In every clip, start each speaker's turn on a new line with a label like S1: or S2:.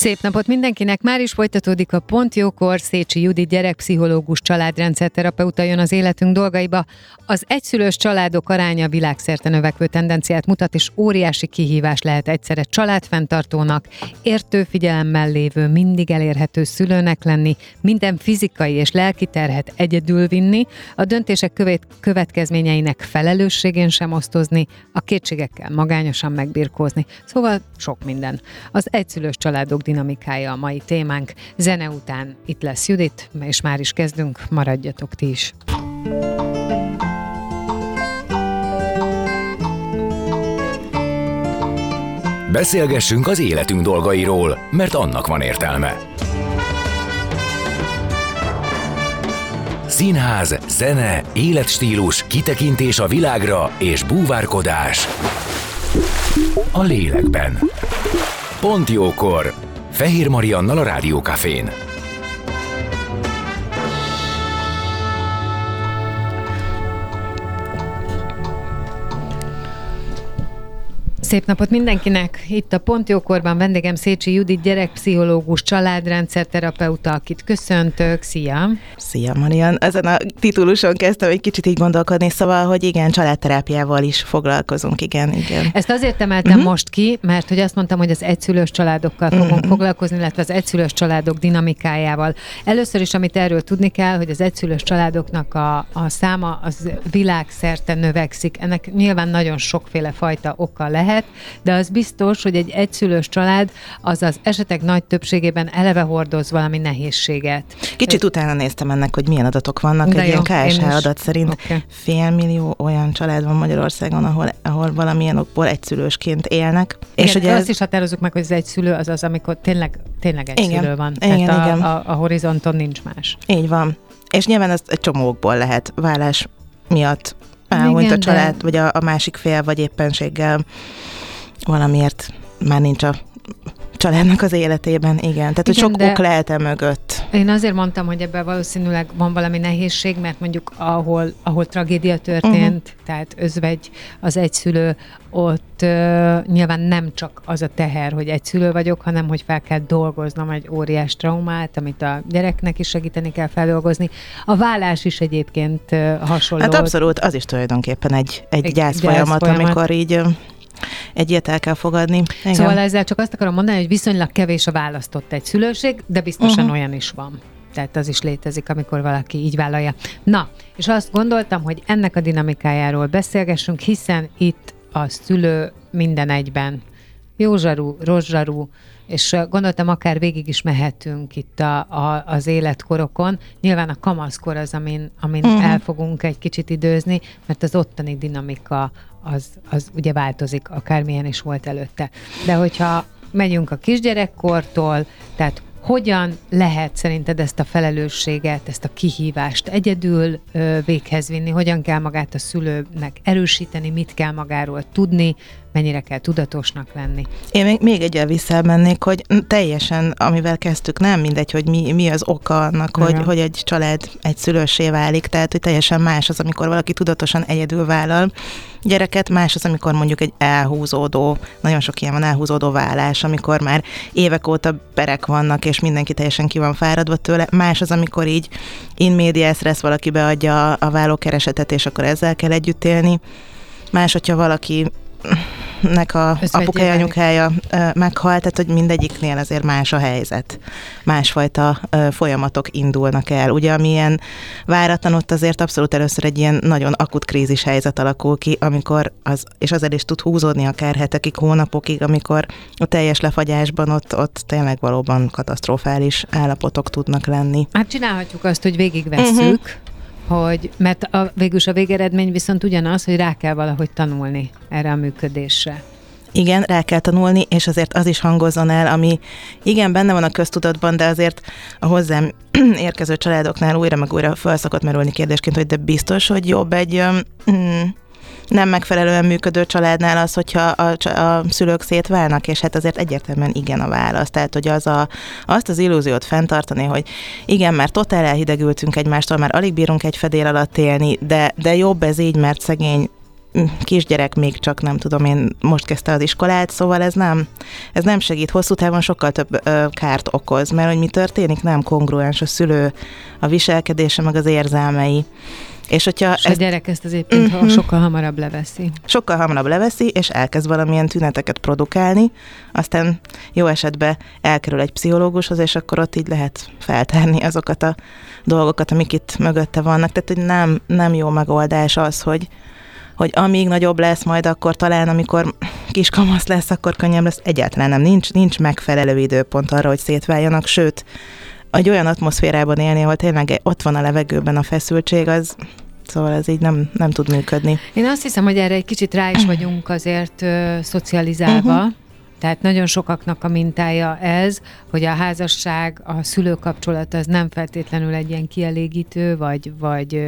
S1: Szép napot mindenkinek! Már is folytatódik a Pont Jókor, Szécsi Judit gyerekpszichológus családrendszerterapeuta jön az életünk dolgaiba. Az egyszülős családok aránya világszerte növekvő tendenciát mutat, és óriási kihívás lehet egyszerre családfenntartónak, értő figyelemmel lévő, mindig elérhető szülőnek lenni, minden fizikai és lelki terhet egyedül vinni, a döntések követ- következményeinek felelősségén sem osztozni, a kétségekkel magányosan megbirkózni. Szóval sok minden. Az egyszülős családok dinamikája a mai témánk. Zene után itt lesz Judit, és már is kezdünk, maradjatok ti is.
S2: Beszélgessünk az életünk dolgairól, mert annak van értelme. Színház, zene, életstílus, kitekintés a világra és búvárkodás a lélekben. Pont jókor! Fehér Mariannal a Rádiókafén.
S1: Szép napot mindenkinek! Itt a Pont Jókorban vendégem Szécsi Judit, gyerekpszichológus, családrendszerterapeuta, akit köszöntök. Szia!
S3: Szia, Marian! Ezen a tituluson kezdtem egy kicsit így gondolkodni, szóval, hogy igen, családterápiával is foglalkozunk, igen, igen.
S1: Ezt azért emeltem uh-huh. most ki, mert hogy azt mondtam, hogy az egyszülős családokkal fogunk uh-huh. foglalkozni, illetve az egyszülős családok dinamikájával. Először is, amit erről tudni kell, hogy az egyszülős családoknak a, a száma az világszerte növekszik. Ennek nyilván nagyon sokféle fajta oka lehet, de az biztos, hogy egy egyszülős család az az esetek nagy többségében eleve hordoz valami nehézséget.
S3: Kicsit utána néztem ennek, hogy milyen adatok vannak.
S1: De
S3: egy
S1: jó,
S3: ilyen KSH adat szerint
S1: Oké.
S3: félmillió olyan család van Magyarországon, ahol, ahol valamilyen okból egyszülősként élnek.
S1: És ugye
S3: ez-
S1: azt is határozzuk meg, hogy az egyszülő az az, amikor tényleg, tényleg egy
S3: Igen.
S1: szülő van.
S3: Igen,
S1: Tehát
S3: igen.
S1: A, a, a horizonton nincs más.
S3: Így van. És nyilván ez egy csomókból lehet vállás miatt elhunyt
S1: Igen,
S3: a család,
S1: de-
S3: vagy a, a másik fél, vagy éppenséggel valamiért már nincs a családnak az életében, igen. Tehát, hogy
S1: Igen,
S3: sok
S1: de-
S3: ok lehet e mögött.
S1: Én azért mondtam, hogy ebben valószínűleg van valami nehézség, mert mondjuk ahol, ahol tragédia történt, uh-huh. tehát özvegy az egyszülő, ott uh, nyilván nem csak az a teher, hogy egyszülő vagyok, hanem hogy fel kell dolgoznom egy óriás traumát, amit a gyereknek is segíteni kell feldolgozni. A vállás is egyébként uh, hasonló.
S3: Hát abszolút, az is tulajdonképpen egy, egy,
S1: Egy
S3: gyászfolyamat,
S1: gyászfolyamat.
S3: amikor így egy ilyet el kell fogadni. Igen.
S1: Szóval ezzel csak azt akarom mondani, hogy viszonylag kevés a választott egy szülőség, de biztosan uh-huh. olyan is van. Tehát az is létezik, amikor valaki így vállalja. Na, és azt gondoltam, hogy ennek a dinamikájáról beszélgessünk, hiszen itt a szülő minden egyben. Jó zsarú, rossz zsarú, és gondoltam, akár végig is mehetünk itt a, a, az életkorokon. Nyilván a kamaszkor az, amin, amin uh-huh. el fogunk egy kicsit időzni, mert az ottani dinamika az, az ugye változik, akármilyen is volt előtte. De hogyha megyünk a kisgyerekkortól, tehát hogyan lehet szerinted ezt a felelősséget, ezt a kihívást egyedül ö, véghez vinni? Hogyan kell magát a szülőnek erősíteni, mit kell magáról tudni, mennyire kell tudatosnak lenni?
S3: Én még, még egyel visszamennék, hogy teljesen, amivel kezdtük, nem mindegy, hogy mi, mi az oka annak, hogy,
S1: Igen.
S3: hogy egy család egy szülősé válik, tehát hogy teljesen más az, amikor valaki tudatosan egyedül vállal gyereket, más az, amikor mondjuk egy elhúzódó, nagyon sok ilyen van elhúzódó vállás, amikor már évek óta perek vannak, és mindenki teljesen ki van fáradva tőle, más az, amikor így in medias res valaki beadja a vállókeresetet, és akkor ezzel kell együtt élni, más, hogyha valaki nek a apukája, anyukája meghalt, tehát hogy mindegyiknél azért más a helyzet. Másfajta folyamatok indulnak el. Ugye, amilyen váratlan ott azért abszolút először egy ilyen nagyon akut krízis helyzet alakul ki, amikor az, és azért is tud húzódni akár hetekig, hónapokig, amikor a teljes lefagyásban ott, ott tényleg valóban katasztrofális állapotok tudnak lenni.
S1: Hát csinálhatjuk azt, hogy végigvesszük, uh-huh. Hogy, mert a, végülis a végeredmény viszont ugyanaz, hogy rá kell valahogy tanulni erre a működésre.
S3: Igen, rá kell tanulni, és azért az is hangozzon el, ami igen, benne van a köztudatban, de azért a hozzám érkező családoknál újra meg újra fel szokott merülni kérdésként, hogy de biztos, hogy jobb egy mm, nem megfelelően működő családnál az, hogyha a, a szülők szétválnak, és hát azért egyértelműen igen a válasz. Tehát, hogy az a, azt az illúziót fenntartani, hogy igen, már totál elhidegültünk egymástól, már alig bírunk egy fedél alatt élni, de, de jobb ez így, mert szegény kisgyerek még csak nem tudom én most kezdte az iskolát, szóval ez nem, ez nem segít. Hosszú távon sokkal több ö, kárt okoz, mert hogy mi történik, nem kongruens a szülő, a viselkedése, meg az érzelmei.
S1: És, hogyha és ezt, a gyerek ezt az éppen uh-huh. sokkal hamarabb leveszi.
S3: Sokkal hamarabb leveszi, és elkezd valamilyen tüneteket produkálni, aztán jó esetben elkerül egy pszichológushoz, és akkor ott így lehet feltárni azokat a dolgokat, amik itt mögötte vannak. Tehát, hogy nem, nem jó megoldás az, hogy, hogy amíg nagyobb lesz, majd akkor talán, amikor kis kamasz lesz, akkor könnyebb lesz. Egyáltalán nem, nincs, nincs megfelelő időpont arra, hogy szétváljanak, sőt, egy olyan atmoszférában élni, ahol tényleg ott van a levegőben a feszültség, az Szóval ez így nem, nem tud működni.
S1: Én azt hiszem, hogy erre egy kicsit rá is vagyunk azért ö, szocializálva, uh-huh. Tehát nagyon sokaknak a mintája ez, hogy a házasság, a szülőkapcsolat az nem feltétlenül egy ilyen kielégítő, vagy, vagy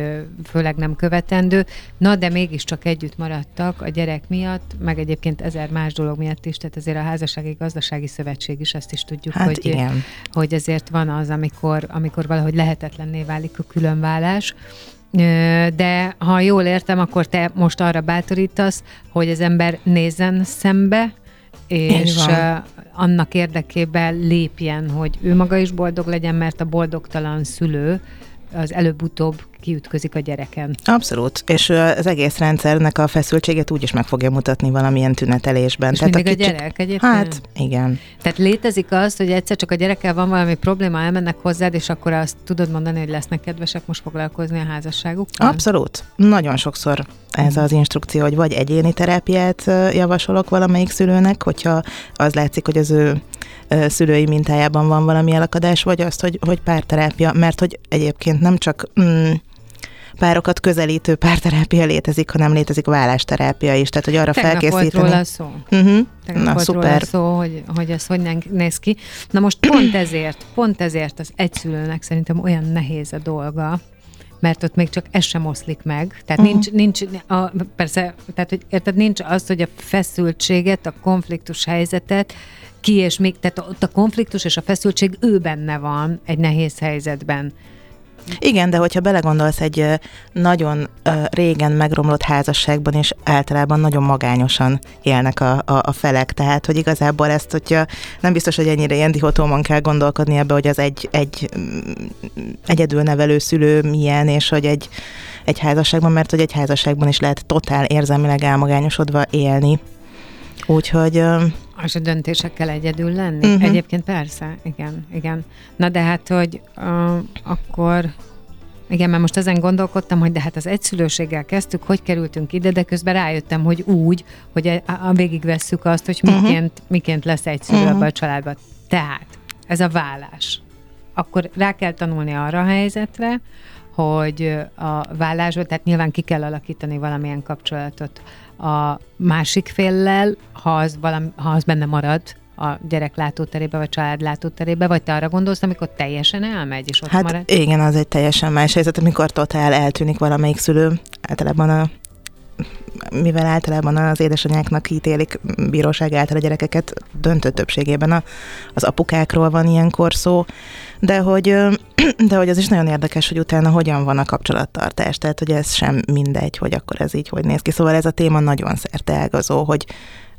S1: főleg nem követendő, na de mégiscsak együtt maradtak a gyerek miatt, meg egyébként ezer más dolog miatt is, tehát azért a házassági gazdasági szövetség is azt is tudjuk, hát hogy, igen. hogy ezért van az, amikor, amikor valahogy lehetetlenné válik a különvállás, de ha jól értem, akkor te most arra bátorítasz, hogy az ember nézzen szembe és annak érdekében lépjen, hogy ő maga is boldog legyen, mert a boldogtalan szülő az előbb-utóbb kiütközik a gyereken.
S3: Abszolút, és az egész rendszernek a feszültséget úgy is meg fogja mutatni valamilyen tünetelésben.
S1: És Tehát mindig a, kicsit... a gyerek egyébként?
S3: Hát, igen.
S1: Tehát létezik az, hogy egyszer csak a gyerekkel van valami probléma, elmennek hozzád, és akkor azt tudod mondani, hogy lesznek kedvesek most foglalkozni a házasságukkal?
S3: Abszolút. Nagyon sokszor ez az instrukció, hogy vagy egyéni terápiát javasolok valamelyik szülőnek, hogyha az látszik, hogy az ő szülői mintájában van valami elakadás, vagy azt, hogy, hogy párterápia, mert hogy egyébként nem csak mm, párokat közelítő párterápia létezik, hanem létezik vállásterápia is, tehát hogy arra
S1: Tegnap
S3: felkészíteni.
S1: volt róla szó. Uh-huh. Na, volt szuper. róla szó, hogy, hogy ez hogy néz ki. Na most pont ezért, pont ezért az egyszülőnek szerintem olyan nehéz a dolga, mert ott még csak ez sem oszlik meg. Tehát uh-huh. nincs, nincs a, persze, tehát hogy érted, nincs az, hogy a feszültséget, a konfliktus helyzetet ki és még, tehát ott a konfliktus és a feszültség ő benne van egy nehéz helyzetben.
S3: Igen, de hogyha belegondolsz egy nagyon régen megromlott házasságban, és általában nagyon magányosan élnek a, a, a felek, tehát hogy igazából ezt, hogyha nem biztos, hogy ennyire ilyen dihotóman kell gondolkodni ebbe, hogy az egy, egy mm, egyedül nevelő szülő milyen, és hogy egy, egy házasságban, mert hogy egy házasságban is lehet totál érzelmileg elmagányosodva élni. Úgyhogy
S1: és a döntésekkel egyedül lenni? Uh-huh. Egyébként persze, igen, igen. Na de hát, hogy uh, akkor igen, mert most ezen gondolkodtam, hogy de hát az egyszülőséggel kezdtük, hogy kerültünk ide, de közben rájöttem, hogy úgy, hogy a, a végigvesszük azt, hogy mhm. miként, uh-huh. miként lesz egyszülő uh-huh. abban a családban. Tehát, ez a vállás. Akkor rá kell tanulni arra a helyzetre, hogy a vállásban, tehát nyilván ki kell alakítani valamilyen kapcsolatot a másik féllel, ha az, valami, ha az benne marad, a gyerek látóterébe, vagy család látóterébe, vagy te arra gondolsz, amikor teljesen elmegy, és ott
S3: hát
S1: marad?
S3: igen, az egy teljesen más helyzet, amikor totál eltűnik valamelyik szülő, általában a mivel általában az édesanyáknak ítélik bíróság által a gyerekeket, döntő többségében a, az apukákról van ilyenkor szó, de hogy, de hogy az is nagyon érdekes, hogy utána hogyan van a kapcsolattartás, tehát hogy ez sem mindegy, hogy akkor ez így hogy néz ki. Szóval ez a téma nagyon ágazó, hogy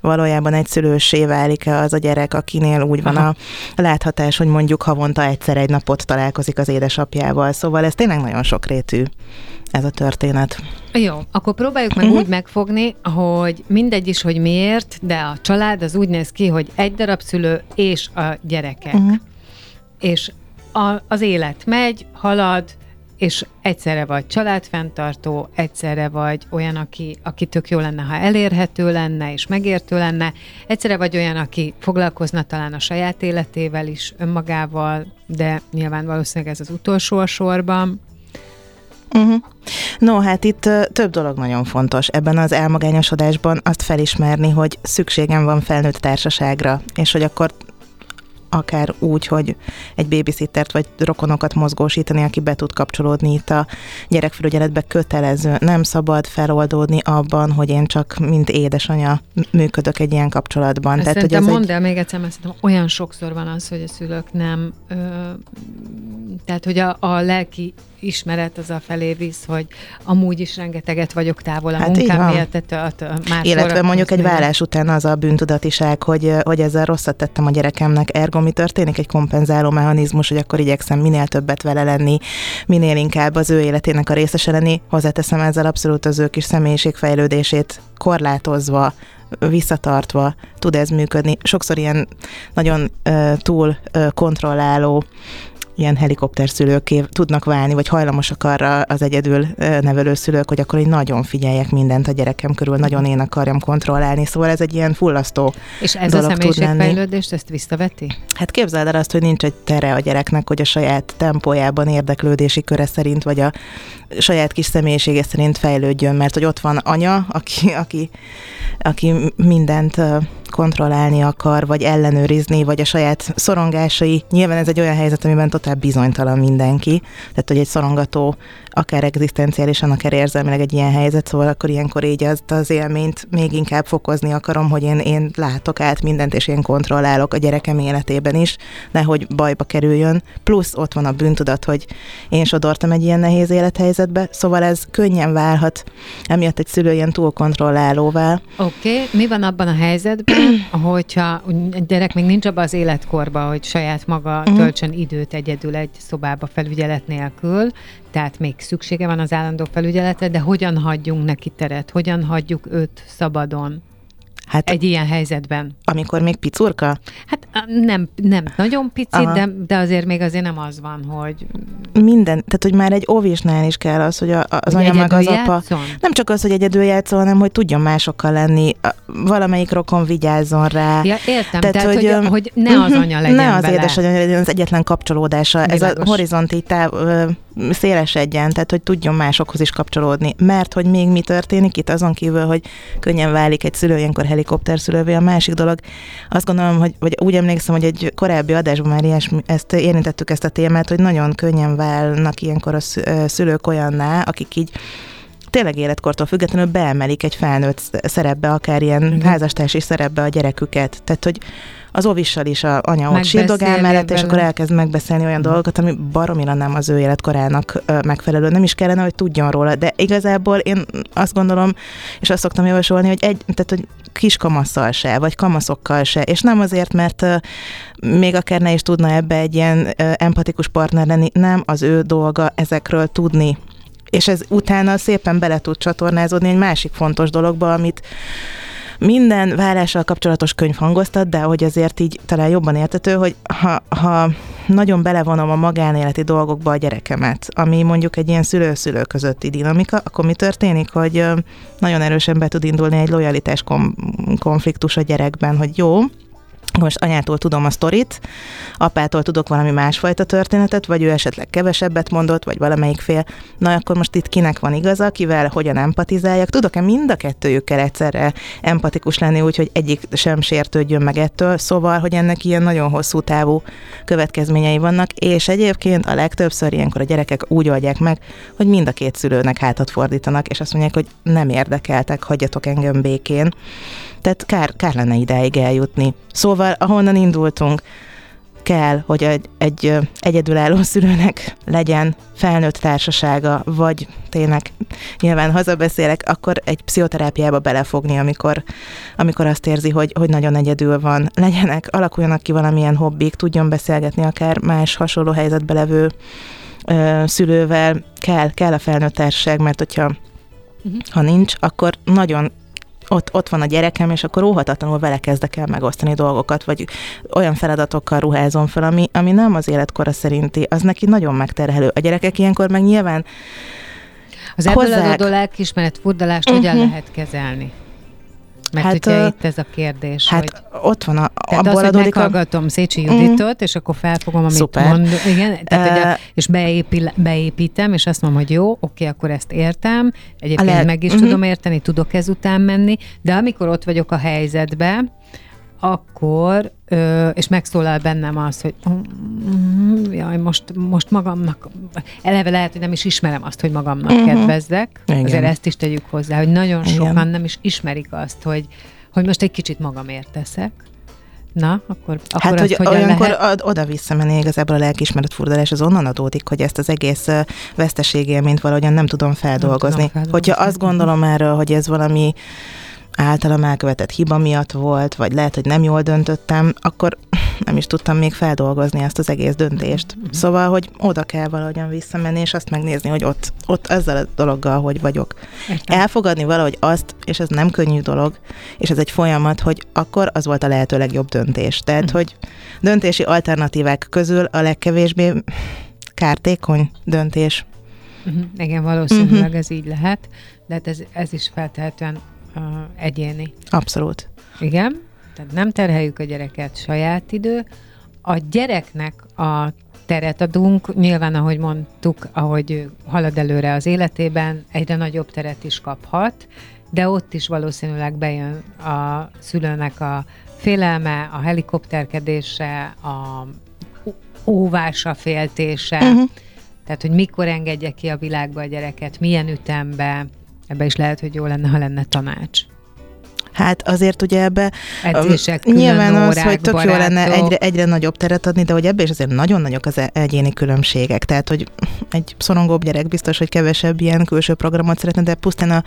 S3: valójában egy szülősé válik-e az a gyerek, akinél úgy van Aha. a láthatás, hogy mondjuk havonta egyszer egy napot találkozik az édesapjával. Szóval ez tényleg nagyon sokrétű ez a történet.
S1: Jó, akkor próbáljuk meg uh-huh. úgy megfogni, hogy mindegy is, hogy miért, de a család az úgy néz ki, hogy egy darab szülő és a gyerekek. Uh-huh. És a, az élet megy, halad, és egyszerre vagy családfenntartó, egyszerre vagy olyan, aki, aki tök jó lenne, ha elérhető lenne és megértő lenne, egyszerre vagy olyan, aki foglalkozna talán a saját életével is, önmagával, de nyilván valószínűleg ez az utolsó a sorban,
S3: Uh-huh. No, hát itt több dolog nagyon fontos ebben az elmagányosodásban azt felismerni, hogy szükségem van felnőtt társaságra, és hogy akkor akár úgy, hogy egy babysittert vagy rokonokat mozgósítani, aki be tud kapcsolódni itt a gyerekfelügyeletbe kötelező. Nem szabad feloldódni abban, hogy én csak mint édesanya működök egy ilyen kapcsolatban.
S1: Ezt Tehát, hogy ez mondd egy... el még egyszer, mert szerintem olyan sokszor van az, hogy a szülők nem, ö, tehát hogy a, a lelki ismeret az a felé visz, hogy amúgy is rengeteget vagyok távol a hát munkám miatt,
S3: más Illetve mondjuk egy vállás után az a bűntudatiság, hogy, hogy ezzel rosszat tettem a gyerekemnek, ergo mi történik? Egy kompenzáló mechanizmus, hogy akkor igyekszem minél többet vele lenni, minél inkább az ő életének a részese lenni. Hozzáteszem ezzel abszolút az ő kis személyiségfejlődését korlátozva, visszatartva tud ez működni. Sokszor ilyen nagyon uh, túl uh, kontrolláló ilyen helikopterszülőké tudnak válni, vagy hajlamosak arra az egyedül nevelő szülők, hogy akkor én nagyon figyeljek mindent a gyerekem körül, nagyon én akarjam kontrollálni, szóval ez egy ilyen fullasztó
S1: És ez dolog a személyiségfejlődést, ezt visszaveti?
S3: Hát képzeld el azt, hogy nincs egy tere a gyereknek, hogy a saját tempójában, érdeklődési köre szerint, vagy a saját kis személyisége szerint fejlődjön, mert hogy ott van anya, aki, aki, aki mindent kontrollálni akar, vagy ellenőrizni, vagy a saját szorongásai. Nyilván ez egy olyan helyzet, amiben totál bizonytalan mindenki. Tehát, hogy egy szorongató akár egzisztenciálisan, akár érzelmileg egy ilyen helyzet, szóval akkor ilyenkor így azt az élményt még inkább fokozni akarom, hogy én, én látok át mindent, és én kontrollálok a gyerekem életében is, nehogy bajba kerüljön. Plusz ott van a bűntudat, hogy én sodortam egy ilyen nehéz élethelyzetbe, szóval ez könnyen válhat, emiatt egy szülő ilyen túlkontrollálóvá.
S1: Oké, okay. mi van abban a helyzetben, hogyha egy gyerek még nincs abban az életkorban, hogy saját maga uh-huh. töltsön időt egyedül egy szobába felügyelet nélkül, tehát még szüksége van az állandó felügyeletre, de hogyan hagyjunk neki teret, hogyan hagyjuk őt szabadon? Hát, egy ilyen helyzetben.
S3: Amikor még picurka?
S1: Hát nem, nem nagyon pici, de, de azért még azért nem az van, hogy...
S3: Minden, tehát hogy már egy óvisnál is kell az, hogy a, az anya meg az apa... Játszon? Nem csak az, hogy egyedül játszol, hanem hogy tudjon másokkal lenni, valamelyik rokon vigyázzon rá.
S1: Ja, értem, tehát, tehát hogy, hogy, hogy ne az anya legyen
S3: Ne az bele. édesanyja legyen az egyetlen kapcsolódása. Világos. Ez a horizonti táv, szélesedjen, tehát hogy tudjon másokhoz is kapcsolódni. Mert hogy még mi történik itt, azon kívül, hogy könnyen válik egy szülő ilyenkor helikopterszülővé, a másik dolog, azt gondolom, hogy vagy úgy emlékszem, hogy egy korábbi adásban már ilyesmi, ezt érintettük ezt a témát, hogy nagyon könnyen válnak ilyenkor a szülők olyanná, akik így tényleg életkortól függetlenül beemelik egy felnőtt szerepbe, akár ilyen mm. házastársi szerepbe a gyereküket. Tehát, hogy az ovissal is a anya ott sírdogál mellett, és akkor elkezd megbeszélni olyan dolgokat, ami baromira nem az ő életkorának megfelelő. Nem is kellene, hogy tudjon róla, de igazából én azt gondolom, és azt szoktam javasolni, hogy egy, tehát, hogy kis kamasszal se, vagy kamaszokkal se, és nem azért, mert még akár ne is tudna ebbe egy ilyen empatikus partner lenni, nem az ő dolga ezekről tudni, és ez utána szépen bele tud csatornázódni egy másik fontos dologba, amit minden vállással kapcsolatos könyv hangoztat, de hogy azért így talán jobban értető, hogy ha, ha nagyon belevonom a magánéleti dolgokba a gyerekemet, ami mondjuk egy ilyen szülő-szülő közötti dinamika, akkor mi történik, hogy nagyon erősen be tud indulni egy lojalitás konfliktus a gyerekben, hogy jó, most anyától tudom a sztorit, apától tudok valami másfajta történetet, vagy ő esetleg kevesebbet mondott, vagy valamelyik fél. Na akkor most itt kinek van igaza, kivel hogyan empatizáljak? Tudok-e mind a kettőjükkel egyszerre empatikus lenni, úgyhogy egyik sem sértődjön meg ettől, szóval, hogy ennek ilyen nagyon hosszú távú következményei vannak, és egyébként a legtöbbször ilyenkor a gyerekek úgy oldják meg, hogy mind a két szülőnek hátat fordítanak, és azt mondják, hogy nem érdekeltek, hagyjatok engem békén. Tehát kár, kár lenne ideig eljutni. Szóval, ahonnan indultunk, kell, hogy egy, egy egyedülálló szülőnek legyen felnőtt társasága, vagy tényleg nyilván hazabeszélek, akkor egy pszichoterápiába belefogni, amikor, amikor azt érzi, hogy, hogy nagyon egyedül van. Legyenek, alakuljanak ki valamilyen hobbik, tudjon beszélgetni akár más hasonló helyzetbe levő ö, szülővel. Kell, kell a felnőtt társaság, mert hogyha uh-huh. ha nincs, akkor nagyon ott, ott van a gyerekem, és akkor óhatatlanul vele kezdek el megosztani dolgokat, vagy olyan feladatokkal ruházom fel, ami, ami nem az életkora szerinti, az neki nagyon megterhelő. A gyerekek ilyenkor meg nyilván
S1: az ebből adódó lelkismeret furdalást uh-huh. hogyan lehet kezelni? Mert hát, ugye itt ez a kérdés,
S3: Hát hogy... ott van a,
S1: tehát abból az, hogy meghallgatom a... Szécsi mhm. Juditot, mm. és akkor felfogom, amit Szuper. mond. Igen, tehát, uh, a, és beépil, beépítem, és azt mondom, hogy jó, oké, akkor ezt értem, egyébként le... meg is uh-huh. tudom érteni, tudok ezután menni, de amikor ott vagyok a helyzetben, akkor, ö, és megszólal bennem az, hogy mm, jaj, most, most magamnak, eleve lehet, hogy nem is ismerem azt, hogy magamnak uh-huh. kedvezzek, Igen. azért ezt is tegyük hozzá, hogy nagyon Igen. sokan nem is ismerik azt, hogy, hogy most egy kicsit magamért teszek, Na, akkor, akkor
S3: Hát, hogy olyankor lehet? oda visszamenni igazából a lelkiismeret furdalás, az onnan adódik, hogy ezt az egész veszteségélményt valahogyan nem tudom feldolgozni. Nem tudom feldolgozni. Hogyha azt gondolom erről, hogy ez valami általam elkövetett hiba miatt volt, vagy lehet, hogy nem jól döntöttem, akkor nem is tudtam még feldolgozni ezt az egész döntést. Mm-hmm. Szóval, hogy oda kell valahogyan visszamenni, és azt megnézni, hogy ott, ott ezzel a dologgal hogy vagyok. Értem. Elfogadni valahogy azt, és ez nem könnyű dolog, és ez egy folyamat, hogy akkor az volt a lehető legjobb döntés. Tehát, mm-hmm. hogy döntési alternatívák közül a legkevésbé kártékony döntés.
S1: Uh-huh. Igen, valószínűleg uh-huh. ez így lehet, de hát ez, ez is feltehetően uh, egyéni.
S3: Abszolút.
S1: Igen, tehát nem terheljük a gyereket saját idő. A gyereknek a teret adunk, nyilván, ahogy mondtuk, ahogy halad előre az életében, egyre nagyobb teret is kaphat, de ott is valószínűleg bejön a szülőnek a félelme, a helikopterkedése, a óvása, féltése, uh-huh. tehát, hogy mikor engedje ki a világba a gyereket, milyen ütembe, Ebbe is lehet, hogy jó lenne, ha lenne tanács.
S3: Hát azért ugye ebbe
S1: Edzések,
S3: nyilván az, hogy tök barátok. jó lenne egyre, egyre nagyobb teret adni, de hogy ebbe is azért nagyon nagyok az e- egyéni különbségek. Tehát, hogy egy szorongóbb gyerek biztos, hogy kevesebb ilyen külső programot szeretne, de pusztán a,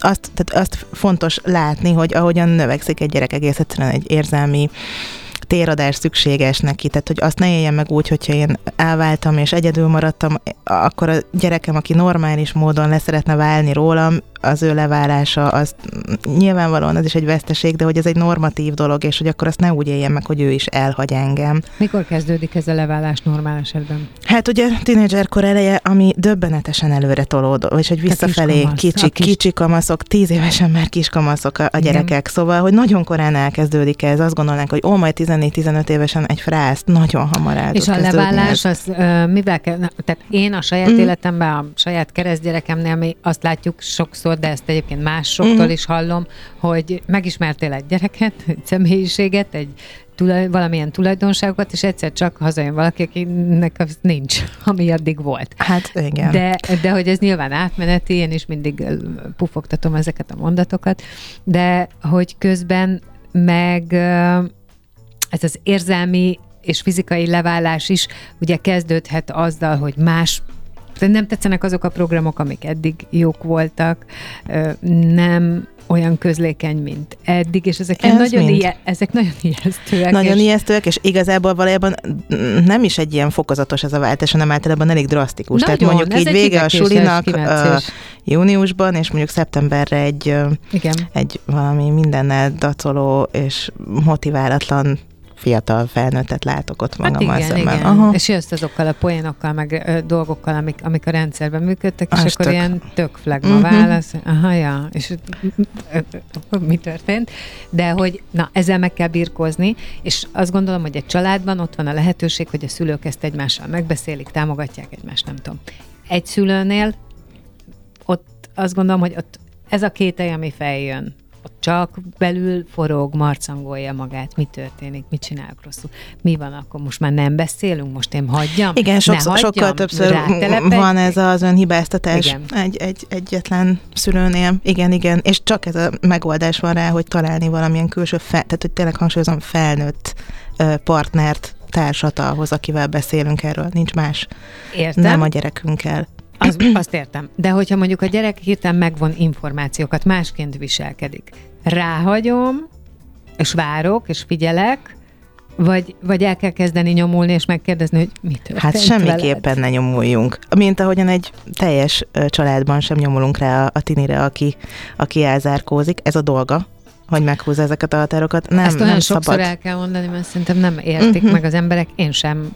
S3: azt, tehát azt fontos látni, hogy ahogyan növekszik egy gyerek egész egyszerűen egy érzelmi téradás szükséges neki, tehát hogy azt ne éljen meg úgy, hogyha én elváltam és egyedül maradtam, akkor a gyerekem, aki normális módon leszeretne válni rólam, az ő leválása, az nyilvánvalóan ez is egy veszteség, de hogy ez egy normatív dolog, és hogy akkor azt ne úgy éljen meg, hogy ő is elhagy engem.
S1: Mikor kezdődik ez a leválás normál esetben?
S3: Hát ugye tínédzserkor eleje, ami döbbenetesen előre tolódó, és hogy visszafelé kicsi, kis... kicsi kamaszok, tíz évesen már kis kamaszok a, a gyerekek, Igen. szóval, hogy nagyon korán elkezdődik ez, azt gondolnánk, hogy ó, majd 14-15 évesen egy frászt, nagyon hamar el
S1: És a leválás, az, uh, mivel kell, tehát én a saját mm. életemben, a saját keresztgyerekemnél mi azt látjuk sokszor, sokszor, de ezt egyébként másoktól mm. is hallom, hogy megismertél egy gyereket, egy személyiséget, egy tulaj, valamilyen tulajdonságokat, és egyszer csak hazajön valaki, akinek az nincs, ami addig volt.
S3: Hát igen.
S1: De, de hogy ez nyilván átmeneti, én is mindig pufogtatom ezeket a mondatokat, de hogy közben meg ez az érzelmi és fizikai leválás is ugye kezdődhet azzal, hogy más nem tetszenek azok a programok, amik eddig jók voltak, nem olyan közlékeny, mint eddig, és ezek, Ez nagyon, ije, ezek nagyon ijesztőek.
S3: Nagyon és... ijesztőek, és igazából valójában nem is egy ilyen fokozatos ez a váltás, hanem általában elég drasztikus. Nagyon, Tehát mondjuk így vége a sulinak uh, júniusban, és mondjuk szeptemberre egy, Igen. egy valami mindennel dacoló és motiválatlan fiatal felnőttet látok ott magammal hát igen. Igen.
S1: Aha. És jössz azokkal a poénokkal, meg ö, dolgokkal, amik, amik a rendszerben működtek, és akkor tök. ilyen tök flagma uh-huh. válasz. Aha, ja, és mi történt? De hogy, na, ezzel meg kell birkózni, és azt gondolom, hogy egy családban ott van a lehetőség, hogy a szülők ezt egymással megbeszélik, támogatják egymást, nem tudom. Egy szülőnél ott azt gondolom, hogy ott ez a két ami feljön, csak belül forog, marcangolja magát, mi történik, mit csinálok rosszul, mi van akkor, most már nem beszélünk, most én hagyjam?
S3: Igen, sokszor, hagyjam, sokkal többször van ez az önhibáztatás igen. egy, egy egyetlen szülőnél. Igen, igen, és csak ez a megoldás van rá, hogy találni valamilyen külső, fel, tehát hogy tényleg hangsúlyozom, felnőtt partnert, társat ahhoz, akivel beszélünk erről, nincs más.
S1: Értem.
S3: Nem a gyerekünkkel.
S1: Az, azt értem. De hogyha mondjuk a gyerek hirtelen megvon információkat, másként viselkedik, ráhagyom, és várok, és figyelek, vagy, vagy el kell kezdeni nyomulni, és megkérdezni, hogy mit történt
S3: Hát semmiképpen veled? ne nyomuljunk. Mint ahogyan egy teljes családban sem nyomulunk rá a, a tinire, aki, aki elzárkózik. Ez a dolga, hogy meghúzza ezeket a határokat. Nem,
S1: Ezt olyan
S3: nem
S1: sokszor
S3: szabad.
S1: el kell mondani, mert szerintem nem értik
S3: Mhm.
S1: meg az emberek, én sem.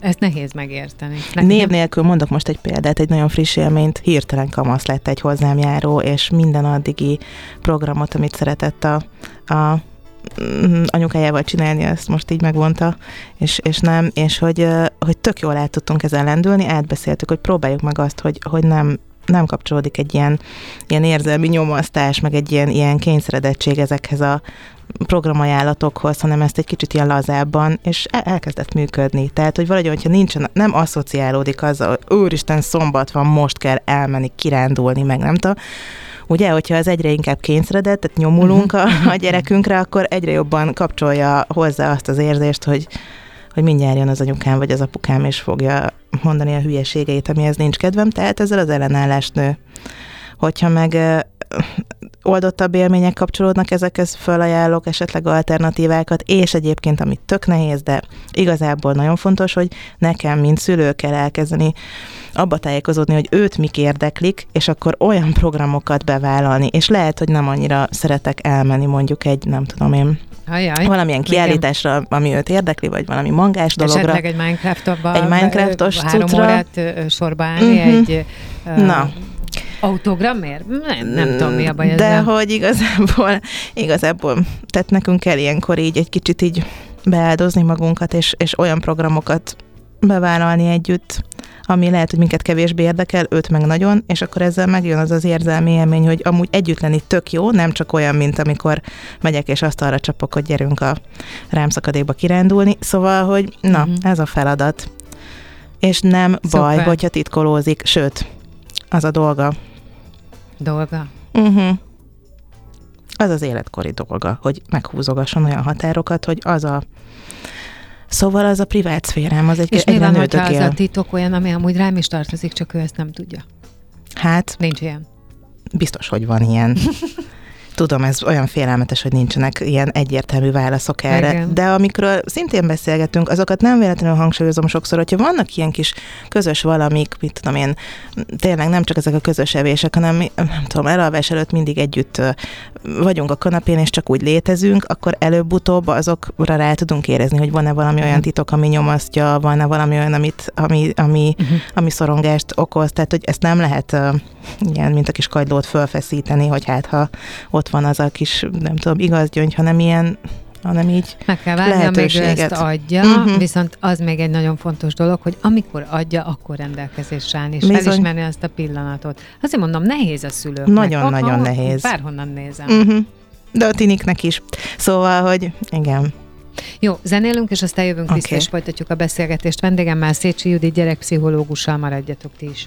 S1: Ezt nehéz megérteni. Nekem
S3: Név nélkül mondok most egy példát, egy nagyon friss élményt, hirtelen kamasz lett egy hozzám járó, és minden addigi programot, amit szeretett a, a mm, anyukájával csinálni, ezt most így megvonta, és, és nem, és hogy, hogy tök jól át tudtunk ezen lendülni, átbeszéltük, hogy próbáljuk meg azt, hogy, hogy nem, nem kapcsolódik egy ilyen, ilyen érzelmi nyomasztás, meg egy ilyen, ilyen kényszeredettség ezekhez a programajánlatokhoz, hanem ezt egy kicsit ilyen lazábban, és el- elkezdett működni. Tehát, hogy valahogy, hogyha nincsen, nem asszociálódik azzal, hogy úristen, szombat van, most kell elmenni, kirándulni, meg nem tudom, Ugye, hogyha az egyre inkább kényszeredett, tehát nyomulunk a, a gyerekünkre, akkor egyre jobban kapcsolja hozzá azt az érzést, hogy, hogy mindjárt jön az anyukám vagy az apukám, és fogja mondani a hülyeségeit, amihez nincs kedvem, tehát ezzel az ellenállást nő. Hogyha meg oldottabb élmények kapcsolódnak ezekhez, fölajánlok esetleg alternatívákat, és egyébként, ami tök nehéz, de igazából nagyon fontos, hogy nekem, mint szülő kell elkezdeni abba tájékozódni, hogy őt mik érdeklik, és akkor olyan programokat bevállalni, és lehet, hogy nem annyira szeretek elmenni mondjuk egy, nem tudom én,
S1: Ajaj.
S3: valamilyen
S1: Igen.
S3: kiállításra, ami őt érdekli, vagy valami mangás dologra.
S1: Esetleg egy Minecraft-ba
S3: Egy Minecraftos
S1: három
S3: cuccra.
S1: órát sorba állni
S3: Mhm.
S1: egy
S3: Na.
S1: Autogramért? Nem, nem tudom, mi a baj
S3: De
S1: ezzel.
S3: hogy igazából, igazából, tehát nekünk kell ilyenkor így egy kicsit így beáldozni magunkat, és, és olyan programokat bevállalni együtt, ami lehet, hogy minket kevésbé érdekel, őt meg nagyon, és akkor ezzel megjön az az érzelmi élmény, hogy amúgy együtt lenni tök jó, nem csak olyan, mint amikor megyek és azt arra csapok, hogy gyerünk a rámszakadékba kirándulni. Szóval, hogy na,
S1: Mhm.
S3: ez a feladat. És nem baj,
S1: Szuper.
S3: hogyha titkolózik, sőt, az a dolga.
S1: Dolga.
S3: Uh-huh. Az az életkori dolga, hogy meghúzogasson olyan határokat, hogy az a Szóval az a privát szférám, az egy
S1: És mi van, hogyha az a titok olyan, ami amúgy rám is tartozik, csak ő ezt nem tudja?
S3: Hát,
S1: Nincs ilyen.
S3: biztos, hogy van ilyen. Tudom, ez olyan félelmetes, hogy nincsenek ilyen egyértelmű válaszok erre.
S1: Igen.
S3: De amikről szintén beszélgetünk, azokat nem véletlenül hangsúlyozom sokszor, hogyha vannak ilyen kis közös valamik, mit tudom én, tényleg nem csak ezek a közös evések, hanem nem tudom, elalvás előtt mindig együtt vagyunk a kanapén, és csak úgy létezünk, akkor előbb-utóbb azokra rá tudunk érezni, hogy van-e valami olyan titok, ami nyomasztja, van-e valami olyan, amit, ami, ami,
S1: Uh-huh.
S3: ami szorongást okoz, tehát hogy ezt nem lehet uh, ilyen, mint a kis kagylót fölfeszíteni, hogy hát ha ott van az a kis, nem tudom, igaz gyöngy, hanem ilyen, hanem így.
S1: Meg kell várni, amíg ő ezt adja,
S3: Mhm.
S1: viszont az még egy nagyon fontos dolog, hogy amikor adja, akkor rendelkezésre állni, és
S3: Bizony.
S1: felismerni azt a pillanatot. Azért mondom, nehéz a szülőknek.
S3: Nagyon-nagyon
S1: Aha,
S3: nehéz.
S1: Bárhonnan nézem.
S3: Uh-huh. De a tiniknek is. Szóval, hogy igen.
S1: Jó, zenélünk, és aztán jövünk vissza,
S3: Oké.
S1: és folytatjuk a beszélgetést. Vendégemmel Szécsi Judit gyerekpszichológussal maradjatok ti is.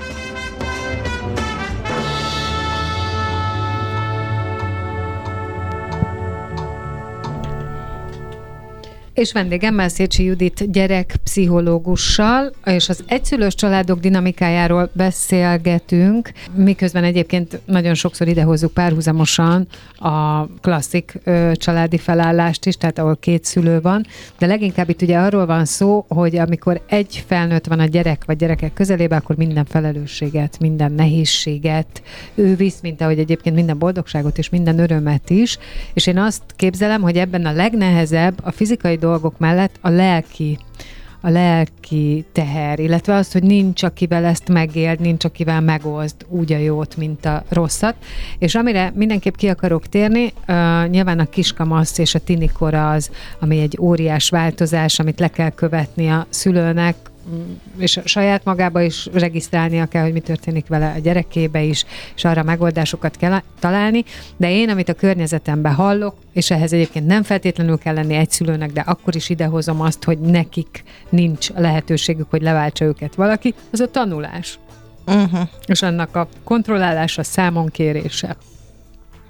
S1: És vendégemmel Szécsi Judit gyerekpszichológussal, és az egyszülős családok dinamikájáról beszélgetünk, miközben egyébként nagyon sokszor idehozzuk párhuzamosan a klasszik ö, családi felállást is, tehát ahol két szülő van, de leginkább itt ugye arról van szó, hogy amikor egy felnőtt van a gyerek vagy gyerekek közelében, akkor minden felelősséget, minden nehézséget ő visz, mint ahogy egyébként minden boldogságot és minden örömet is, és én azt képzelem, hogy ebben a legnehezebb a fizikai dolgok mellett a lelki a lelki teher, illetve az, hogy nincs akivel ezt megéld, nincs akivel megozd úgy a jót, mint a rosszat. És amire mindenképp ki akarok térni, uh, nyilván a kiskamasz és a tinikora az, ami egy óriás változás, amit le kell követni a szülőnek, és saját magába is regisztrálnia kell, hogy mi történik vele a gyerekébe is, és arra megoldásokat kell találni. De én, amit a környezetemben hallok, és ehhez egyébként nem feltétlenül kell lenni egy szülőnek, de akkor is idehozom azt, hogy nekik nincs lehetőségük, hogy leváltsa őket valaki, az a tanulás.
S3: Uh-huh.
S1: És annak a kontrollálása, számon kérése.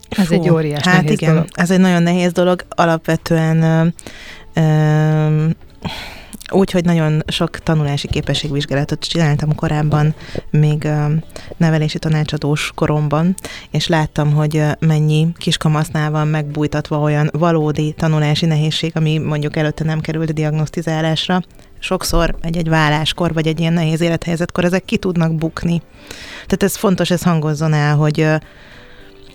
S1: Ez
S3: Fú,
S1: egy óriás
S3: Hát
S1: nehéz
S3: igen,
S1: dolog.
S3: ez egy nagyon nehéz dolog. Alapvetően ö, Úgyhogy nagyon sok tanulási képességvizsgálatot csináltam korábban, még nevelési tanácsadós koromban, és láttam, hogy mennyi kiskamasznál van megbújtatva olyan valódi tanulási nehézség, ami mondjuk előtte nem került diagnosztizálásra. Sokszor egy-egy válláskor, vagy egy ilyen nehéz élethelyzetkor ezek ki tudnak bukni. Tehát ez fontos, ez hangozzon el, hogy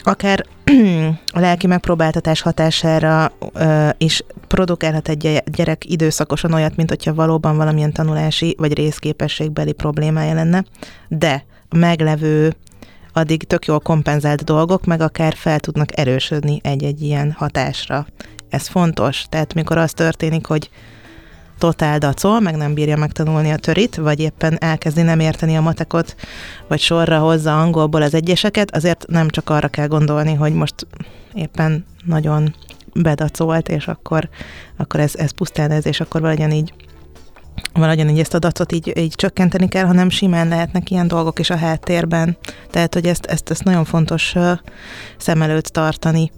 S3: akár a lelki megpróbáltatás hatására ö, is produkálhat egy gyerek időszakosan olyat, mint hogyha valóban valamilyen tanulási vagy részképességbeli problémája lenne, de meglevő addig tök jól kompenzált dolgok, meg akár fel tudnak erősödni egy-egy ilyen hatásra. Ez fontos. Tehát mikor az történik, hogy totál dacol, meg nem bírja megtanulni a törit, vagy éppen elkezdi nem érteni a matekot, vagy sorra hozza angolból az egyeseket, azért nem csak arra kell gondolni, hogy most éppen nagyon bedacolt, és akkor, akkor ez, ez pusztán ez, és akkor valahogyan így valahogyan így ezt a dacot így, így csökkenteni kell, hanem simán lehetnek ilyen dolgok is a háttérben. Tehát, hogy ezt, ezt, ezt nagyon fontos uh, szem előtt tartani.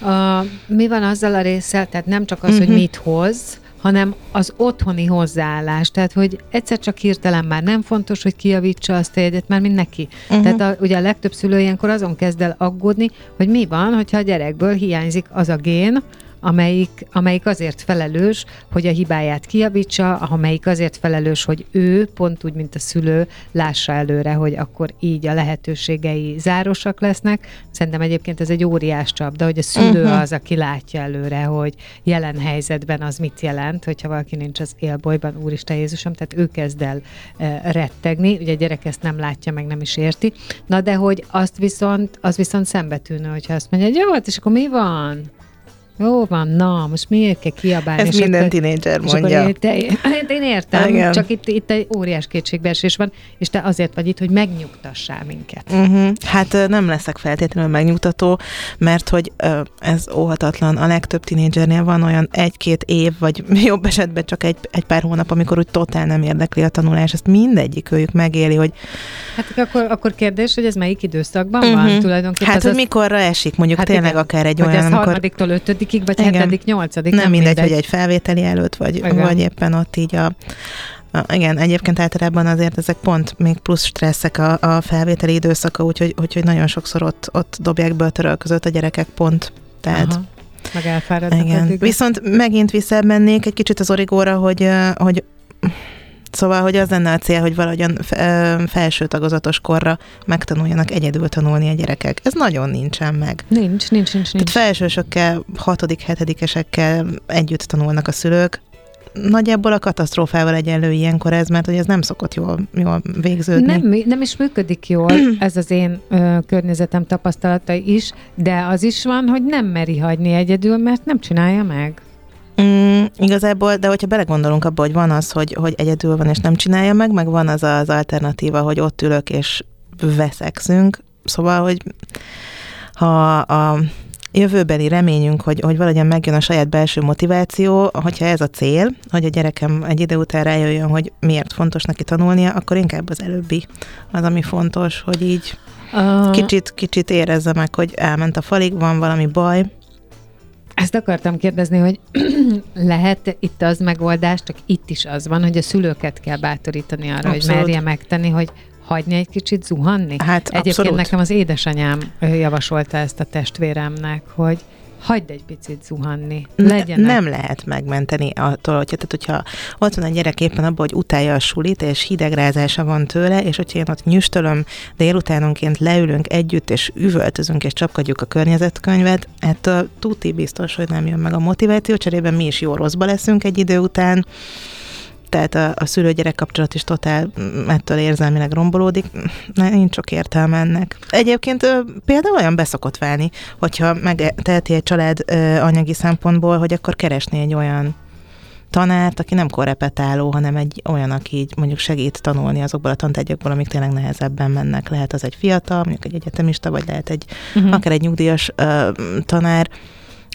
S1: A, mi van azzal a résszel, tehát nem csak az, uh-huh. hogy mhm. mit hoz, hanem az otthoni hozzáállás. Tehát, hogy egyszer csak hirtelen már nem fontos, hogy kijavítsa azt a jegyet, már mindenki. Uh-huh. Tehát a, ugye a legtöbb szülő ilyenkor azon kezd el aggódni, hogy mi van, hogyha a gyerekből hiányzik az a gén, amelyik, amelyik azért felelős, hogy a hibáját kiavítsa, amelyik azért felelős, hogy ő, pont úgy, mint a szülő, lássa előre, hogy akkor így a lehetőségei zárosak lesznek. Szerintem egyébként ez egy óriás csapda, hogy a szülő uh-huh. az, aki látja előre, hogy jelen helyzetben az mit jelent, hogyha valaki nincs az élbolyban, Úristen Jézusom, tehát ő kezd el e, rettegni, ugye a gyerek ezt nem látja, meg nem is érti. Na de hogy azt viszont, az viszont szembetűnő, hogyha azt mondja, hogy jó, hát és akkor mi van? Jó van, na, most miért kell kiabálni?
S3: Ez minden tinédzser mondja.
S1: Én, te, én értem, Igen. csak itt, itt egy óriás kétségbeesés van, és te azért vagy itt, hogy megnyugtassál minket.
S3: Uh-huh. Hát nem leszek feltétlenül megnyugtató, mert hogy ez óhatatlan. A legtöbb tinédzsernél van olyan egy-két év, vagy jobb esetben csak egy, egy pár hónap, amikor úgy totál nem érdekli a tanulás. Ezt mindegyik őjük megéli, hogy...
S1: Hát akkor, akkor kérdés, hogy ez melyik időszakban uh-huh. van tulajdonképpen?
S3: Hát, hogy az... mikorra esik, mondjuk hát tényleg igen, akár egy olyan,
S1: amikor... harmadiktól ötödik hetedikig, vagy Igen. hetedik, nyolcadik.
S3: Nem, nem mindegy, mindegy, hogy egy felvételi előtt, vagy, vagy éppen ott így a igen, egyébként általában azért ezek pont még plusz stresszek a, a felvételi időszaka, úgyhogy, úgyhogy nagyon sokszor ott, ott dobják be a töröl között a gyerekek pont. Tehát Aha.
S1: Meg elfáradnak.
S3: Igen. Viszont megint visszamennék egy kicsit az origóra, hogy, hogy Szóval, hogy az lenne a cél, hogy valahogyan felső tagozatos korra megtanuljanak egyedül tanulni a gyerekek. Ez nagyon nincsen meg.
S1: Nincs, nincs, nincs. nincs.
S3: Tehát felsősökkel, hatodik, hetedikesekkel együtt tanulnak a szülők, nagyjából a katasztrófával egyenlő ilyenkor ez, mert hogy ez nem szokott jól, jól végződni.
S1: Nem, nem is működik jól, ez az én ö, környezetem tapasztalata is, de az is van, hogy nem meri hagyni egyedül, mert nem csinálja meg.
S3: Mm, igazából, de hogyha belegondolunk abba, hogy van az, hogy, hogy egyedül van és nem csinálja meg, meg van az az alternatíva, hogy ott ülök és veszekszünk, szóval, hogy ha a jövőbeli reményünk, hogy, hogy valahogyan megjön a saját belső motiváció, hogyha ez a cél, hogy a gyerekem egy idő után rájöjjön, hogy miért fontos neki tanulnia, akkor inkább az előbbi az, ami fontos, hogy így kicsit, kicsit érezze meg, hogy elment a falig, van valami baj,
S1: ezt akartam kérdezni, hogy lehet itt az megoldás, csak itt is az van, hogy a szülőket kell bátorítani arra, abszolút. hogy merje megtenni, hogy hagyni egy kicsit zuhanni?
S3: Hát
S1: Egyébként
S3: abszolút.
S1: nekem az édesanyám javasolta ezt a testvéremnek, hogy hagyd egy picit zuhanni. Legyenek.
S3: Nem lehet megmenteni attól, hogy, tehát, hogyha ott van a gyerek éppen abban, hogy utálja a sulit, és hidegrázása van tőle, és hogyha én ott nyüstölöm, délutánonként leülünk együtt, és üvöltözünk, és csapkodjuk a környezetkönyvet, ettől tuti biztos, hogy nem jön meg a motiváció, cserében mi is jó rosszba leszünk egy idő után, tehát a, a szülő-gyerek kapcsolat is totál mm, ettől érzelmileg rombolódik. Nincs sok értelme ennek. Egyébként például olyan beszokott válni, hogyha megteheti egy család anyagi szempontból, hogy akkor keresni egy olyan tanárt, aki nem korrepetáló, hanem egy olyan, aki így mondjuk segít tanulni azokból a tantárgyakból, amik tényleg nehezebben mennek. Lehet az egy fiatal, mondjuk egy egyetemista, vagy lehet egy uh-huh. akár egy nyugdíjas uh, tanár,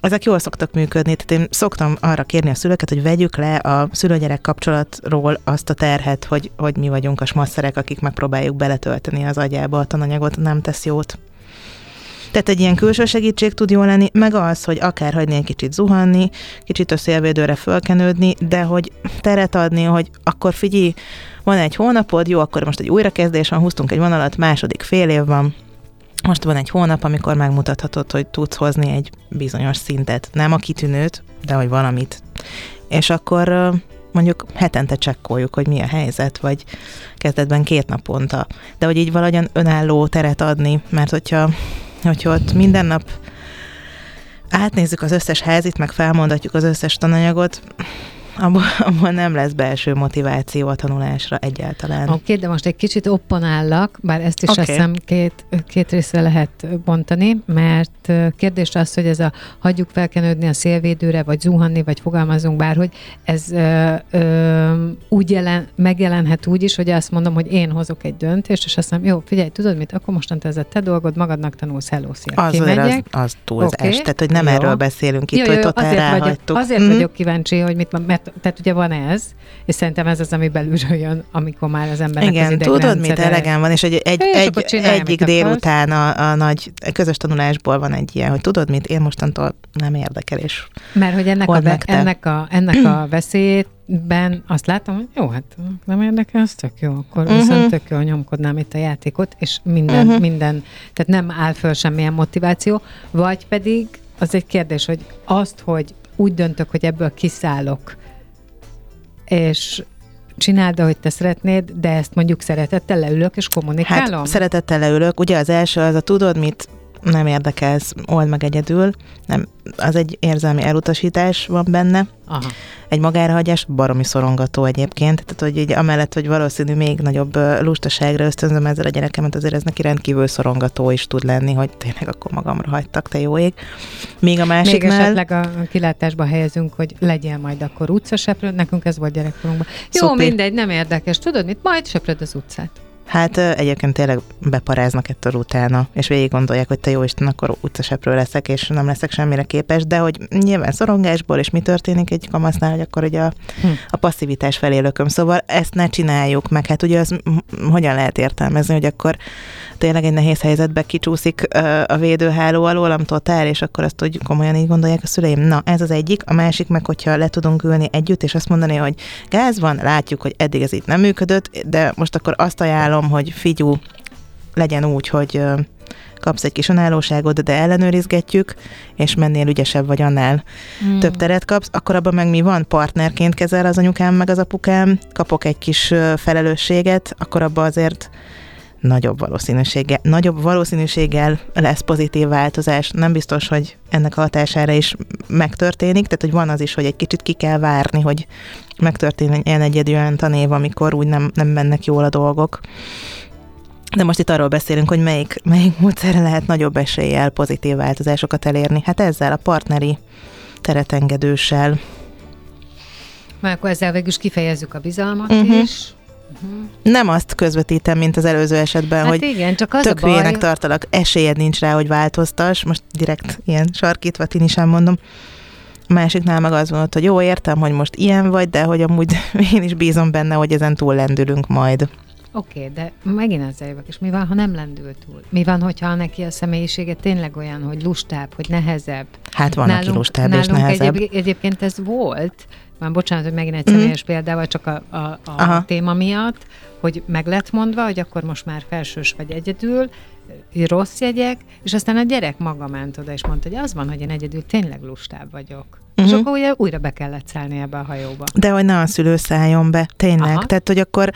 S3: ezek jól szoktak működni, tehát én szoktam arra kérni a szülőket, hogy vegyük le a szülőgyerek kapcsolatról azt a terhet, hogy, hogy mi vagyunk a smasszerek, akik megpróbáljuk beletölteni az agyába a tananyagot, nem tesz jót. Tehát egy ilyen külső segítség tud jó lenni, meg az, hogy akár hagyni egy kicsit zuhanni, kicsit a szélvédőre fölkenődni, de hogy teret adni, hogy akkor figyelj, van egy hónapod, jó, akkor most egy újrakezdés van, húztunk egy vonalat, második fél év van, most van egy hónap, amikor megmutathatod, hogy tudsz hozni egy bizonyos szintet. Nem a kitűnőt, de hogy valamit. És akkor mondjuk hetente csekkoljuk, hogy mi a helyzet, vagy kezdetben két naponta. De hogy így valahogyan önálló teret adni, mert hogyha, hogyha ott minden nap átnézzük az összes házit, meg felmondatjuk az összes tananyagot, abból, abból nem lesz belső motiváció a tanulásra egyáltalán.
S1: Oké, okay, de most egy kicsit opponállak, bár ezt is okay. azt hiszem két, két részre lehet bontani, mert kérdés az, hogy ez a hagyjuk felkenődni a szélvédőre, vagy zuhanni, vagy fogalmazunk bárhogy, ez ö, ö, úgy jelen, megjelenhet úgy is, hogy azt mondom, hogy én hozok egy döntést, és azt mondom, jó, figyelj, tudod mit, akkor mostantól ez a te dolgod, magadnak tanulsz, hello, szia,
S3: az, az, az túlzás, okay. tehát hogy nem jó. erről beszélünk itt, jó, jó, hogy totál
S1: azért vagyok, azért mm. vagyok kíváncsi, hogy mit, mert tehát ugye van ez, és szerintem ez az, ami belülről jön, amikor már az ember
S3: Igen,
S1: az
S3: tudod, mit elegem van, és egy, egy, egy, csinálj, egyik délután a, a nagy közös tanulásból van egy ilyen, hogy tudod mit, én mostantól nem érdekel, és
S1: Mert hogy ennek, a, be, ennek, a, ennek a veszélyét ben azt látom, hogy jó, hát nem érdekel, az tök jó, akkor uh-huh. viszont tök jó, nyomkodnám itt a játékot, és minden, uh-huh. minden, tehát nem áll föl semmilyen motiváció, vagy pedig az egy kérdés, hogy azt, hogy úgy döntök, hogy ebből kiszállok, és csináld, ahogy te szeretnéd, de ezt mondjuk szeretettel leülök és kommunikálom?
S3: Hát szeretettel leülök. Ugye az első az a tudod, mit nem érdekelsz, old meg egyedül. Nem, az egy érzelmi elutasítás van benne. Aha. Egy magárahagyás baromi szorongató egyébként, tehát hogy így amellett, hogy valószínű még nagyobb lustaságra ösztönzöm ezzel a gyerekemet, azért ez neki rendkívül szorongató is tud lenni, hogy tényleg akkor magamra hagytak, te jó ég. Még a másiknál...
S1: Még esetleg a kilátásba helyezünk, hogy legyen majd akkor utcaseprő, nekünk ez volt gyerekkorunkban. Jó, Szupi. mindegy, nem érdekes. Tudod mit? Majd seprőd az utcát.
S3: Hát egyébként tényleg beparáznak ettől utána, és végig gondolják, hogy te jó Isten, akkor utcaseprő leszek, és nem leszek semmire képes, de hogy nyilván szorongásból, és mi történik egy kamasznál, hogy akkor ugye a, hm. a passzivitás felé lököm. Szóval ezt ne csináljuk meg. Hát ugye az hogyan lehet értelmezni, hogy akkor tényleg egy nehéz helyzetbe kicsúszik a védőháló alól, amitől tár, és akkor azt, hogy komolyan így gondolják a szüleim. Na, ez az egyik. A másik meg, hogyha le tudunk ülni együtt, és azt mondani, hogy gáz van, látjuk, hogy eddig ez itt nem működött, de most akkor azt ajánlom, hogy figyú, legyen úgy, hogy kapsz egy kis önállóságot, de ellenőrizgetjük, és mennél ügyesebb vagy annál mm. több teret kapsz, akkor abban meg mi van, partnerként kezel az anyukám meg az apukám, kapok egy kis felelősséget, akkor abban azért nagyobb valószínűséggel, nagyobb valószínűséggel lesz pozitív változás. Nem biztos, hogy ennek a hatására is megtörténik, tehát hogy van az is, hogy egy kicsit ki kell várni, hogy megtörténjen egy olyan tanév, amikor úgy nem, nem mennek jól a dolgok. De most itt arról beszélünk, hogy melyik, melyik módszerre lehet nagyobb eséllyel pozitív változásokat elérni. Hát ezzel a partneri teretengedőssel.
S1: Már akkor ezzel végül is kifejezzük a bizalmat uh-huh. is,
S3: Uh-huh. Nem azt közvetítem, mint az előző esetben, hát hogy igen, csak az tök a baj... tartalak, esélyed nincs rá, hogy változtass, most direkt ilyen sarkítva tini sem mondom. A másiknál meg az van hogy jó, értem, hogy most ilyen vagy, de hogy amúgy én is bízom benne, hogy ezen túl lendülünk majd.
S1: Oké, okay, de megint ezzel jövök, és mi van, ha nem lendül túl? Mi van, hogyha neki a személyisége tényleg olyan, hogy lustább, hogy nehezebb?
S3: Hát van, nálunk, aki lustább és nehezebb.
S1: Egyéb, egyébként ez volt, már bocsánat, hogy megint egy mhm. személyes mm. példával, csak a, a, a téma miatt, hogy meg lett mondva, hogy akkor most már felsős vagy egyedül, rossz jegyek, és aztán a gyerek maga ment oda, és mondta, hogy az van, hogy én egyedül tényleg lustább vagyok. Uh-huh. És akkor ugye újra be kellett szállni ebbe a hajóba.
S3: De hogy ne a szülő szálljon be, tényleg. Aha. Tehát, hogy akkor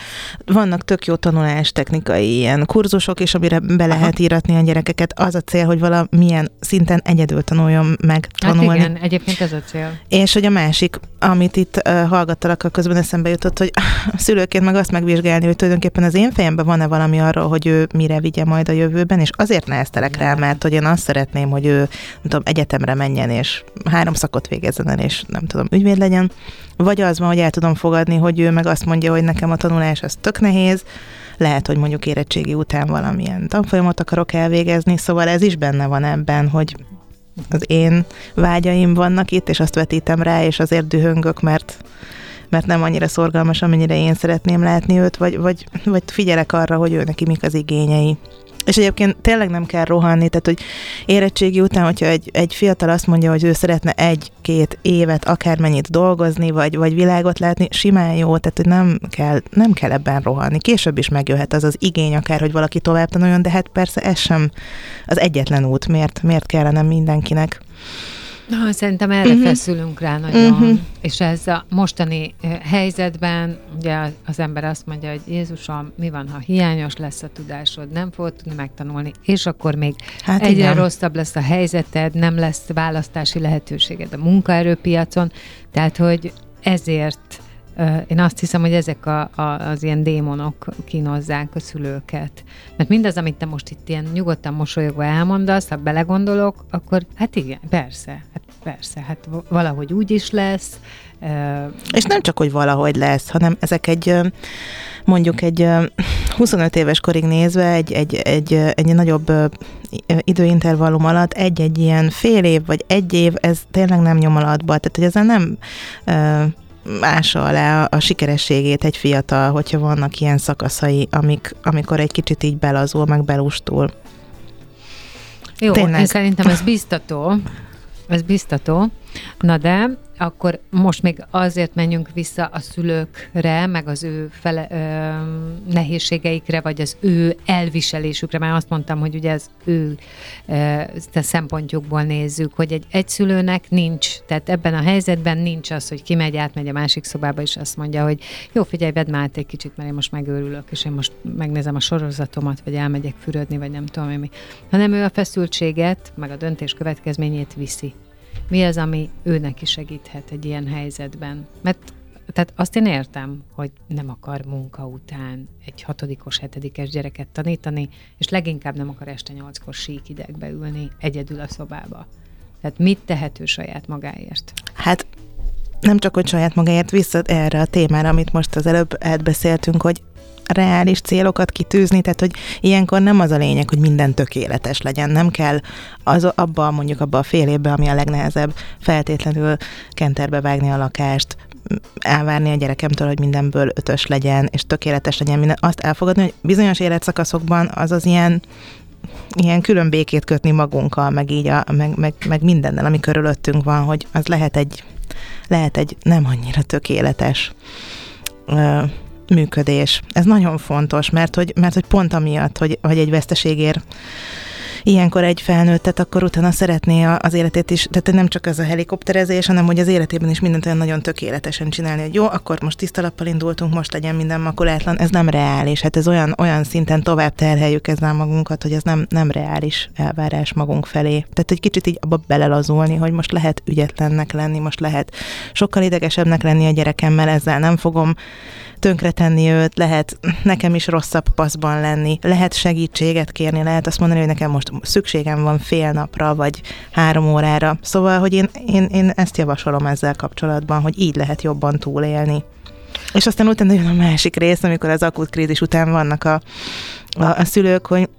S3: vannak tök jó tanulás technikai ilyen kurzusok, és amire be lehet Aha. íratni a gyerekeket, az a cél, hogy valamilyen szinten egyedül tanuljon meg tanulni. Hát
S1: igen, egyébként ez a cél.
S3: És hogy a másik, amit itt uh, hallgattalak, a közben eszembe jutott, hogy a szülőként meg azt megvizsgálni, hogy tulajdonképpen az én fejemben van-e valami arról, hogy ő mire vigye majd a jövőben, és azért neheztelek rá, mert hogy én azt szeretném, hogy ő, nem tudom, egyetemre menjen, és három szakot végez kezden és nem tudom, ügyvéd legyen. Vagy az van, hogy el tudom fogadni, hogy ő meg azt mondja, hogy nekem a tanulás az tök nehéz, lehet, hogy mondjuk érettségi után valamilyen tanfolyamot akarok elvégezni, szóval ez is benne van ebben, hogy az én vágyaim vannak itt, és azt vetítem rá, és azért dühöngök, mert mert nem annyira szorgalmas, amennyire én szeretném látni őt, vagy, vagy, vagy figyelek arra, hogy ő neki mik az igényei. És egyébként tényleg nem kell rohanni, tehát hogy érettségi után, hogyha egy, egy fiatal azt mondja, hogy ő szeretne egy-két évet akármennyit dolgozni, vagy, vagy világot látni, simán jó, tehát hogy nem kell, nem kell ebben rohanni. Később is megjöhet az az igény akár, hogy valaki tovább tanuljon, de hát persze ez sem az egyetlen út, miért, miért kellene mindenkinek.
S1: Na, szerintem erre uh-huh. feszülünk rá nagyon, uh-huh. és ez a mostani helyzetben, ugye az ember azt mondja, hogy Jézusom, mi van, ha hiányos lesz a tudásod, nem fogod tudni megtanulni, és akkor még hát egyre igen. rosszabb lesz a helyzeted, nem lesz választási lehetőséged a munkaerőpiacon, tehát, hogy ezért én azt hiszem, hogy ezek a, a, az ilyen démonok kínozzák a szülőket. Mert mindaz, amit te most itt ilyen nyugodtan mosolyogva elmondasz, ha belegondolok, akkor hát igen, persze, hát persze, hát valahogy úgy is lesz.
S3: És nem csak, hogy valahogy lesz, hanem ezek egy mondjuk egy 25 éves korig nézve egy, egy, egy, egy nagyobb időintervallum alatt egy-egy ilyen fél év vagy egy év, ez tényleg nem nyom alatba. Tehát, hogy ezzel nem ássa alá a sikerességét egy fiatal, hogyha vannak ilyen szakaszai, amik, amikor egy kicsit így belazul, meg belustul.
S1: Jó, Tényleg. én szerintem ez biztató. Ez biztató. Na de akkor most még azért menjünk vissza a szülőkre, meg az ő fele, ö, nehézségeikre, vagy az ő elviselésükre, mert azt mondtam, hogy ugye az ő ö, szempontjukból nézzük, hogy egy egyszülőnek nincs, tehát ebben a helyzetben nincs az, hogy kimegy, átmegy a másik szobába, és azt mondja, hogy jó, figyelj, vedd már át egy kicsit, mert én most megőrülök, és én most megnézem a sorozatomat, vagy elmegyek fürödni, vagy nem tudom mi. Hanem ő a feszültséget, meg a döntés következményét viszi mi az, ami őnek is segíthet egy ilyen helyzetben? Mert tehát azt én értem, hogy nem akar munka után egy hatodikos, hetedikes gyereket tanítani, és leginkább nem akar este nyolckor sík idegbe ülni egyedül a szobába. Tehát mit tehető saját magáért?
S3: Hát nem csak, hogy saját magáért vissza erre a témára, amit most az előbb átbeszéltünk, hogy reális célokat kitűzni, tehát hogy ilyenkor nem az a lényeg, hogy minden tökéletes legyen, nem kell az abba mondjuk abba a fél évben, ami a legnehezebb, feltétlenül kenterbe vágni a lakást, elvárni a gyerekemtől, hogy mindenből ötös legyen, és tökéletes legyen minden. Azt elfogadni, hogy bizonyos életszakaszokban az az ilyen ilyen külön békét kötni magunkkal, meg így, a, meg, meg, meg mindennel, ami körülöttünk van, hogy az lehet egy, lehet egy nem annyira tökéletes működés. Ez nagyon fontos, mert hogy, mert hogy pont amiatt, hogy, hogy egy veszteségért ilyenkor egy felnőttet, akkor utána szeretné az életét is, tehát nem csak ez a helikopterezés, hanem hogy az életében is mindent olyan nagyon tökéletesen csinálni, hogy jó, akkor most tisztalappal indultunk, most legyen minden makulátlan, ez nem reális, hát ez olyan, olyan szinten tovább terheljük ezzel magunkat, hogy ez nem, nem reális elvárás magunk felé. Tehát egy kicsit így abba belelazulni, hogy most lehet ügyetlennek lenni, most lehet sokkal idegesebbnek lenni a gyerekemmel, ezzel nem fogom tönkretenni őt, lehet nekem is rosszabb paszban lenni, lehet segítséget kérni, lehet azt mondani, hogy nekem most szükségem van fél napra, vagy három órára. Szóval, hogy én, én, én ezt javasolom ezzel kapcsolatban, hogy így lehet jobban túlélni. És aztán utána jön a másik rész, amikor az akut krízis után vannak a, a, a szülők, hogy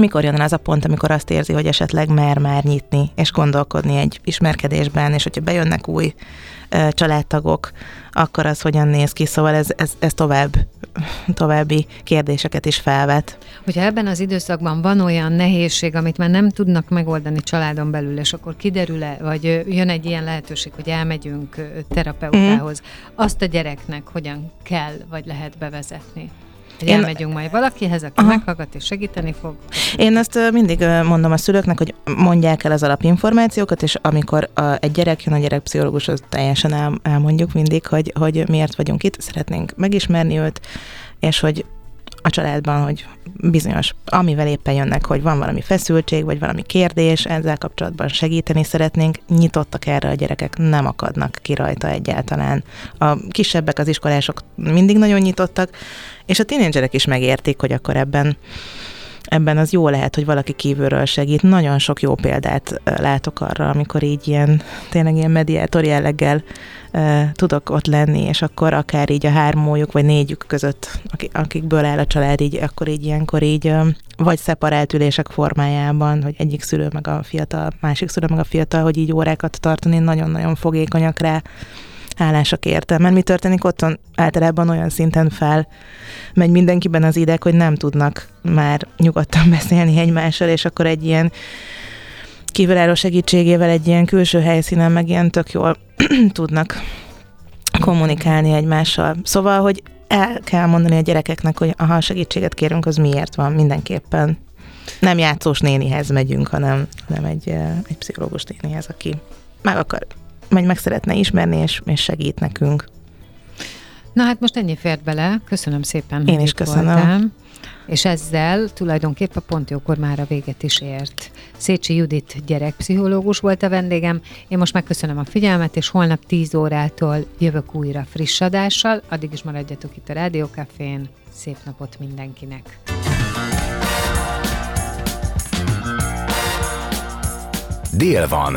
S3: mikor jön az a pont, amikor azt érzi, hogy esetleg mer már nyitni, és gondolkodni egy ismerkedésben, és hogyha bejönnek új családtagok, akkor az hogyan néz ki, szóval ez, ez, ez tovább, további kérdéseket is felvet.
S1: Hogyha ebben az időszakban van olyan nehézség, amit már nem tudnak megoldani családon belül, és akkor kiderül-e, vagy jön egy ilyen lehetőség, hogy elmegyünk terapeutához, mm. azt a gyereknek hogyan kell, vagy lehet bevezetni? Hogy Én... elmegyünk majd valakihez, aki Aha. meghallgat és segíteni fog.
S3: Én ezt mindig mondom a szülőknek, hogy mondják el az alapinformációkat, és amikor egy gyerek jön a gyerekpszichológushoz, teljesen el, elmondjuk mindig, hogy, hogy miért vagyunk itt, szeretnénk megismerni őt, és hogy a családban, hogy bizonyos, amivel éppen jönnek, hogy van valami feszültség, vagy valami kérdés, ezzel kapcsolatban segíteni szeretnénk, nyitottak erre a gyerekek, nem akadnak ki rajta egyáltalán. A kisebbek, az iskolások mindig nagyon nyitottak, és a tínédzserek is megértik, hogy akkor ebben ebben az jó lehet, hogy valaki kívülről segít. Nagyon sok jó példát látok arra, amikor így ilyen, tényleg ilyen mediátor jelleggel uh, tudok ott lenni, és akkor akár így a hármójuk, vagy négyük között, akikből áll a család, így akkor így ilyenkor így vagy szeparált ülések formájában, hogy egyik szülő meg a fiatal, másik szülő meg a fiatal, hogy így órákat tartani, nagyon-nagyon fogékonyak rá hálások érte. Mi történik otthon? Általában olyan szinten fel megy mindenkiben az ideg, hogy nem tudnak már nyugodtan beszélni egymással, és akkor egy ilyen kívülálló segítségével egy ilyen külső helyszínen meg ilyen tök jól tudnak kommunikálni egymással. Szóval, hogy el kell mondani a gyerekeknek, hogy ha segítséget kérünk, az miért van mindenképpen. Nem játszós nénihez megyünk, hanem, hanem egy, egy pszichológus nénihez, aki meg akar, vagy meg szeretne ismerni, és, és segít nekünk.
S1: Na hát most ennyi fért bele. Köszönöm szépen,
S3: Én is köszönöm. Voltál.
S1: És ezzel tulajdonképpen pont jókor már a véget is ért. Szécsi Judit gyerekpszichológus volt a vendégem. Én most megköszönöm a figyelmet, és holnap 10 órától jövök újra friss adással. Addig is maradjatok itt a Rádiókafén. Szép napot mindenkinek!
S2: Dél van.